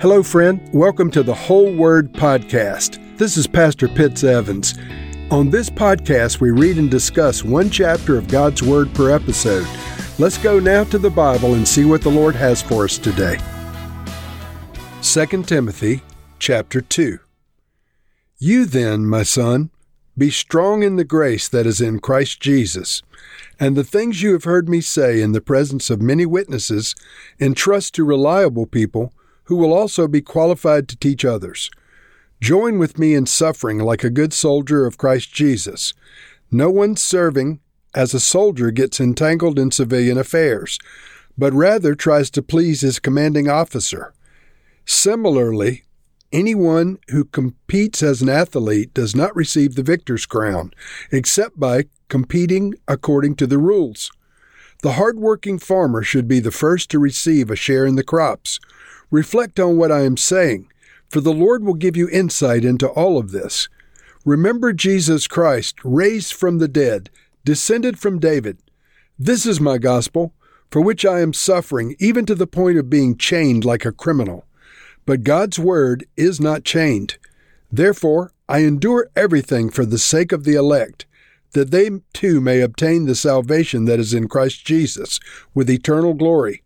Hello, friend. Welcome to the Whole Word Podcast. This is Pastor Pitts Evans. On this podcast, we read and discuss one chapter of God's Word per episode. Let's go now to the Bible and see what the Lord has for us today. 2 Timothy chapter 2. You then, my son, be strong in the grace that is in Christ Jesus, and the things you have heard me say in the presence of many witnesses, entrust to reliable people who will also be qualified to teach others. Join with me in suffering like a good soldier of Christ Jesus. No one serving as a soldier gets entangled in civilian affairs, but rather tries to please his commanding officer. Similarly, anyone who competes as an athlete does not receive the victor's crown, except by competing according to the rules. The hard-working farmer should be the first to receive a share in the crops. Reflect on what I am saying, for the Lord will give you insight into all of this. Remember Jesus Christ, raised from the dead, descended from David. This is my gospel, for which I am suffering, even to the point of being chained like a criminal. But God's word is not chained. Therefore, I endure everything for the sake of the elect, that they too may obtain the salvation that is in Christ Jesus, with eternal glory.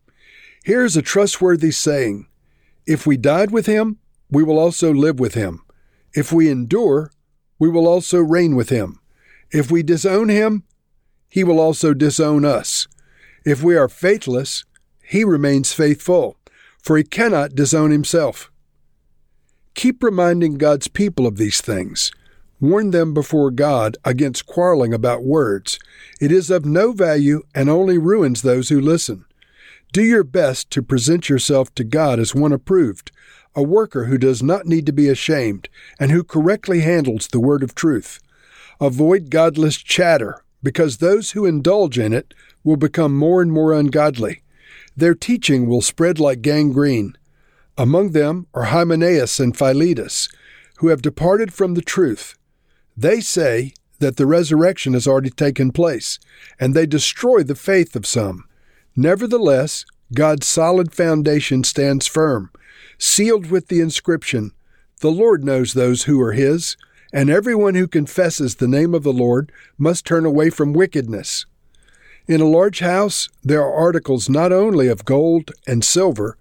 Here is a trustworthy saying if we died with him, we will also live with him. If we endure, we will also reign with him. If we disown him, he will also disown us. If we are faithless, he remains faithful, for he cannot disown himself. Keep reminding God's people of these things. Warn them before God against quarreling about words. It is of no value and only ruins those who listen. Do your best to present yourself to God as one approved, a worker who does not need to be ashamed, and who correctly handles the word of truth. Avoid godless chatter, because those who indulge in it will become more and more ungodly. Their teaching will spread like gangrene. Among them are Hymenaeus and Philetus, who have departed from the truth. They say that the resurrection has already taken place, and they destroy the faith of some. Nevertheless, God's solid foundation stands firm, sealed with the inscription, The Lord knows those who are His, and everyone who confesses the name of the Lord must turn away from wickedness. In a large house, there are articles not only of gold and silver,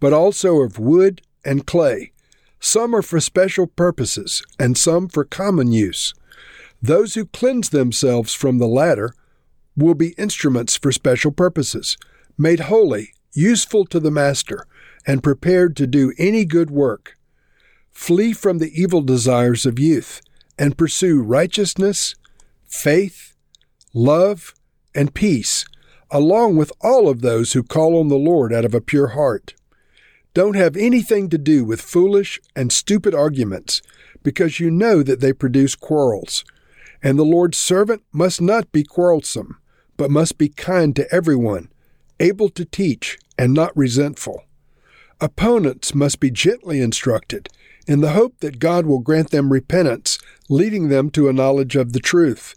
but also of wood and clay. Some are for special purposes, and some for common use. Those who cleanse themselves from the latter will be instruments for special purposes, made holy, useful to the master, and prepared to do any good work. Flee from the evil desires of youth and pursue righteousness, faith, love, and peace, along with all of those who call on the Lord out of a pure heart. Don't have anything to do with foolish and stupid arguments, because you know that they produce quarrels. And the Lord's servant must not be quarrelsome, but must be kind to everyone, able to teach, and not resentful. Opponents must be gently instructed, in the hope that God will grant them repentance, leading them to a knowledge of the truth,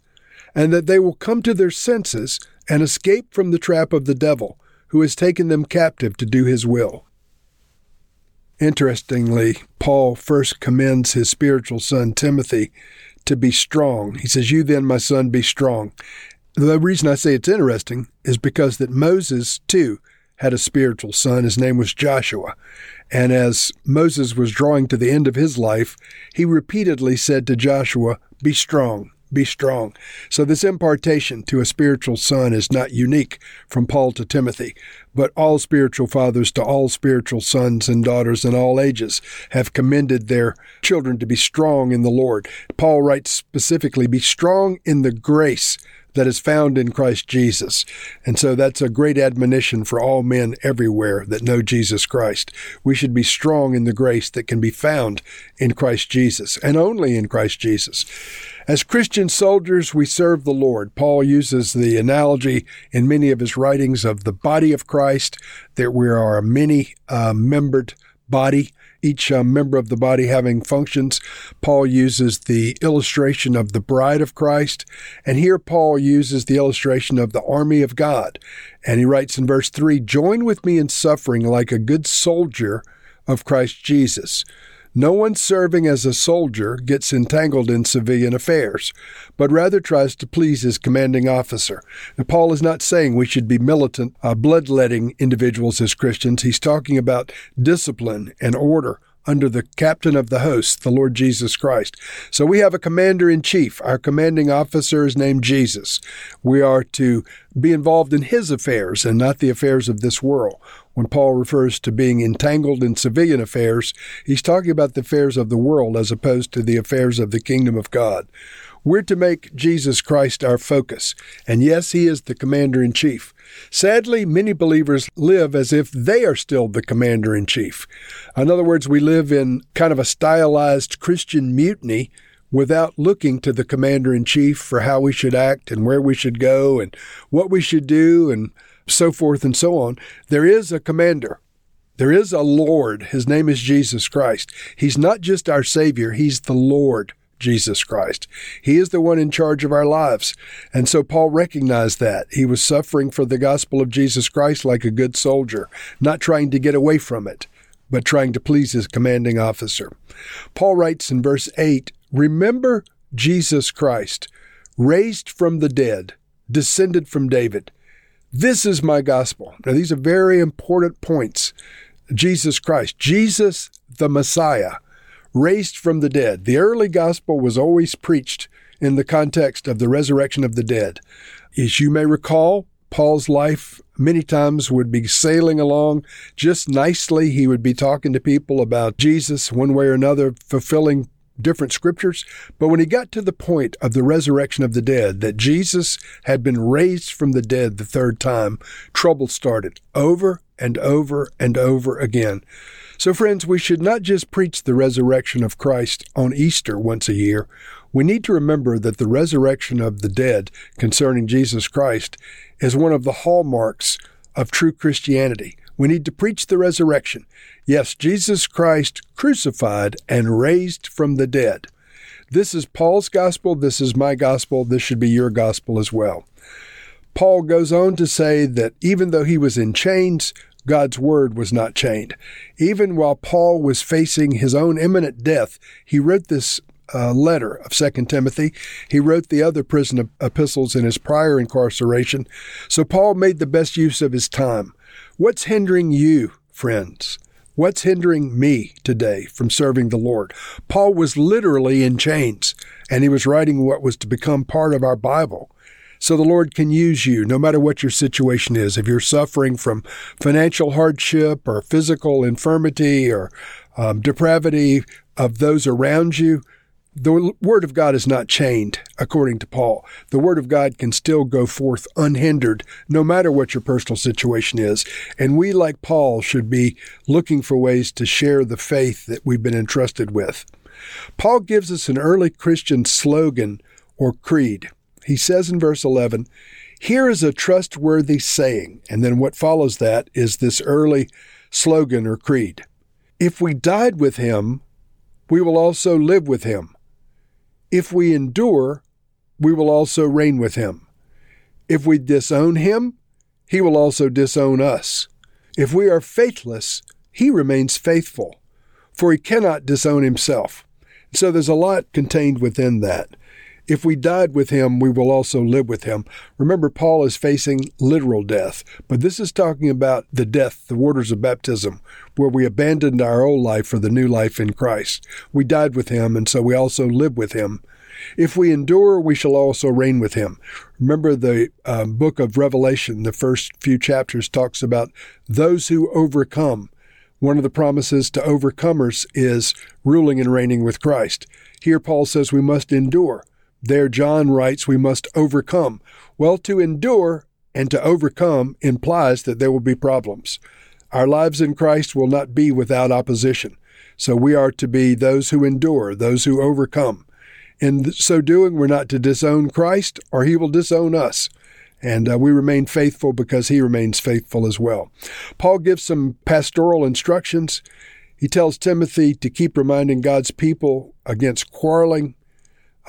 and that they will come to their senses and escape from the trap of the devil, who has taken them captive to do his will. Interestingly, Paul first commends his spiritual son Timothy to be strong. He says, You then, my son, be strong. The reason I say it's interesting is because that Moses, too, had a spiritual son. His name was Joshua. And as Moses was drawing to the end of his life, he repeatedly said to Joshua, Be strong, be strong. So this impartation to a spiritual son is not unique from Paul to Timothy, but all spiritual fathers to all spiritual sons and daughters in all ages have commended their children to be strong in the Lord. Paul writes specifically, Be strong in the grace that is found in Christ Jesus. And so that's a great admonition for all men everywhere that know Jesus Christ. We should be strong in the grace that can be found in Christ Jesus and only in Christ Jesus. As Christian soldiers, we serve the Lord. Paul uses the analogy in many of his writings of the body of Christ, that we are a many uh, membered body each uh, member of the body having functions. Paul uses the illustration of the bride of Christ, and here Paul uses the illustration of the army of God. And he writes in verse 3 Join with me in suffering like a good soldier of Christ Jesus. No one serving as a soldier gets entangled in civilian affairs, but rather tries to please his commanding officer. Now, Paul is not saying we should be militant, uh, bloodletting individuals as Christians. He's talking about discipline and order under the captain of the host, the Lord Jesus Christ. So we have a commander in chief. Our commanding officer is named Jesus. We are to be involved in his affairs and not the affairs of this world. When Paul refers to being entangled in civilian affairs, he's talking about the affairs of the world as opposed to the affairs of the kingdom of God. We're to make Jesus Christ our focus. And yes, he is the commander in chief. Sadly, many believers live as if they are still the commander in chief. In other words, we live in kind of a stylized Christian mutiny without looking to the commander in chief for how we should act and where we should go and what we should do and so forth and so on. There is a commander. There is a Lord. His name is Jesus Christ. He's not just our Savior, He's the Lord. Jesus Christ. He is the one in charge of our lives. And so Paul recognized that. He was suffering for the gospel of Jesus Christ like a good soldier, not trying to get away from it, but trying to please his commanding officer. Paul writes in verse 8 Remember Jesus Christ, raised from the dead, descended from David. This is my gospel. Now, these are very important points. Jesus Christ, Jesus the Messiah raised from the dead. The early gospel was always preached in the context of the resurrection of the dead. As you may recall, Paul's life many times would be sailing along just nicely. He would be talking to people about Jesus one way or another, fulfilling different scriptures. But when he got to the point of the resurrection of the dead, that Jesus had been raised from the dead the third time, trouble started over and over and over again. So, friends, we should not just preach the resurrection of Christ on Easter once a year. We need to remember that the resurrection of the dead concerning Jesus Christ is one of the hallmarks of true Christianity. We need to preach the resurrection. Yes, Jesus Christ crucified and raised from the dead. This is Paul's gospel. This is my gospel. This should be your gospel as well. Paul goes on to say that even though he was in chains, God's word was not chained. Even while Paul was facing his own imminent death, he wrote this uh, letter of Second Timothy. He wrote the other prison epistles in his prior incarceration. So Paul made the best use of his time. What's hindering you, friends? What's hindering me today from serving the Lord? Paul was literally in chains, and he was writing what was to become part of our Bible. So the Lord can use you no matter what your situation is. If you're suffering from financial hardship or physical infirmity or um, depravity of those around you, the Word of God is not chained, according to Paul. The Word of God can still go forth unhindered, no matter what your personal situation is. And we, like Paul, should be looking for ways to share the faith that we've been entrusted with. Paul gives us an early Christian slogan or creed. He says in verse 11, Here is a trustworthy saying. And then what follows that is this early slogan or creed. If we died with him, we will also live with him. If we endure, we will also reign with him. If we disown him, he will also disown us. If we are faithless, he remains faithful, for he cannot disown himself. So there's a lot contained within that. If we died with him, we will also live with him. Remember, Paul is facing literal death, but this is talking about the death, the waters of baptism, where we abandoned our old life for the new life in Christ. We died with him, and so we also live with him. If we endure, we shall also reign with him. Remember the um, book of Revelation, the first few chapters talks about those who overcome. One of the promises to overcomers is ruling and reigning with Christ. Here, Paul says we must endure. There, John writes, we must overcome. Well, to endure and to overcome implies that there will be problems. Our lives in Christ will not be without opposition. So we are to be those who endure, those who overcome. In so doing, we're not to disown Christ or he will disown us. And uh, we remain faithful because he remains faithful as well. Paul gives some pastoral instructions. He tells Timothy to keep reminding God's people against quarreling,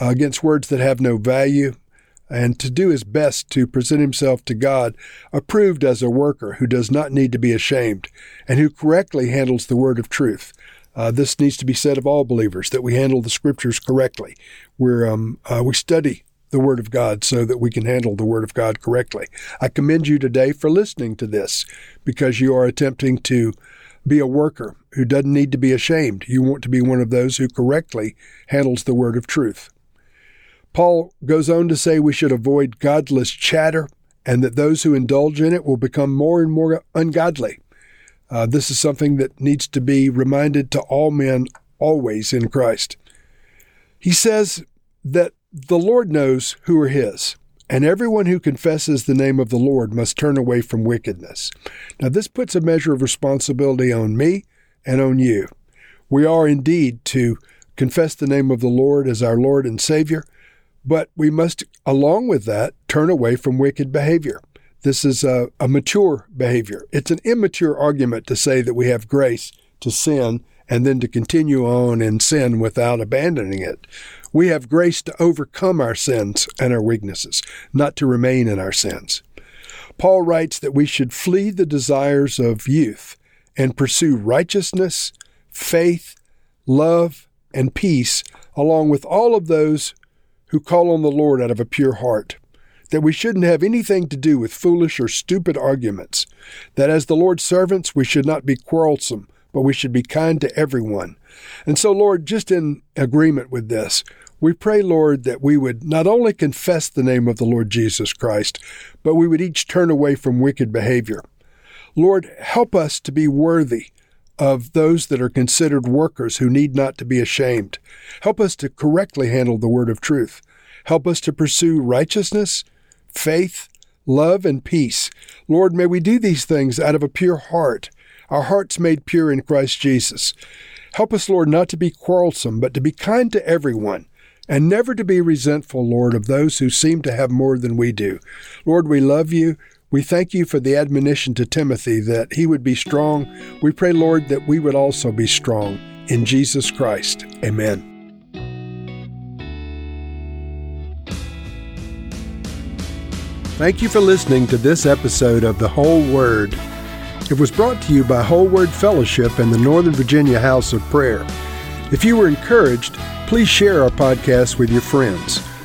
uh, against words that have no value, and to do his best to present himself to God approved as a worker who does not need to be ashamed and who correctly handles the word of truth. Uh, this needs to be said of all believers that we handle the scriptures correctly. We're, um, uh, we study the Word of God so that we can handle the Word of God correctly. I commend you today for listening to this because you are attempting to be a worker who doesn't need to be ashamed. You want to be one of those who correctly handles the Word of truth. Paul goes on to say we should avoid godless chatter and that those who indulge in it will become more and more ungodly. Uh, this is something that needs to be reminded to all men always in Christ. He says that the Lord knows who are his, and everyone who confesses the name of the Lord must turn away from wickedness. Now, this puts a measure of responsibility on me and on you. We are indeed to confess the name of the Lord as our Lord and Savior, but we must, along with that, turn away from wicked behavior. This is a, a mature behavior. It's an immature argument to say that we have grace to sin and then to continue on in sin without abandoning it. We have grace to overcome our sins and our weaknesses, not to remain in our sins. Paul writes that we should flee the desires of youth and pursue righteousness, faith, love, and peace, along with all of those who call on the Lord out of a pure heart. That we shouldn't have anything to do with foolish or stupid arguments. That as the Lord's servants, we should not be quarrelsome, but we should be kind to everyone. And so, Lord, just in agreement with this, we pray, Lord, that we would not only confess the name of the Lord Jesus Christ, but we would each turn away from wicked behavior. Lord, help us to be worthy of those that are considered workers who need not to be ashamed. Help us to correctly handle the word of truth. Help us to pursue righteousness, faith, love, and peace. Lord, may we do these things out of a pure heart, our hearts made pure in Christ Jesus. Help us, Lord, not to be quarrelsome, but to be kind to everyone and never to be resentful, Lord, of those who seem to have more than we do. Lord, we love you. We thank you for the admonition to Timothy that he would be strong. We pray, Lord, that we would also be strong. In Jesus Christ. Amen. Thank you for listening to this episode of The Whole Word. It was brought to you by Whole Word Fellowship and the Northern Virginia House of Prayer. If you were encouraged, please share our podcast with your friends.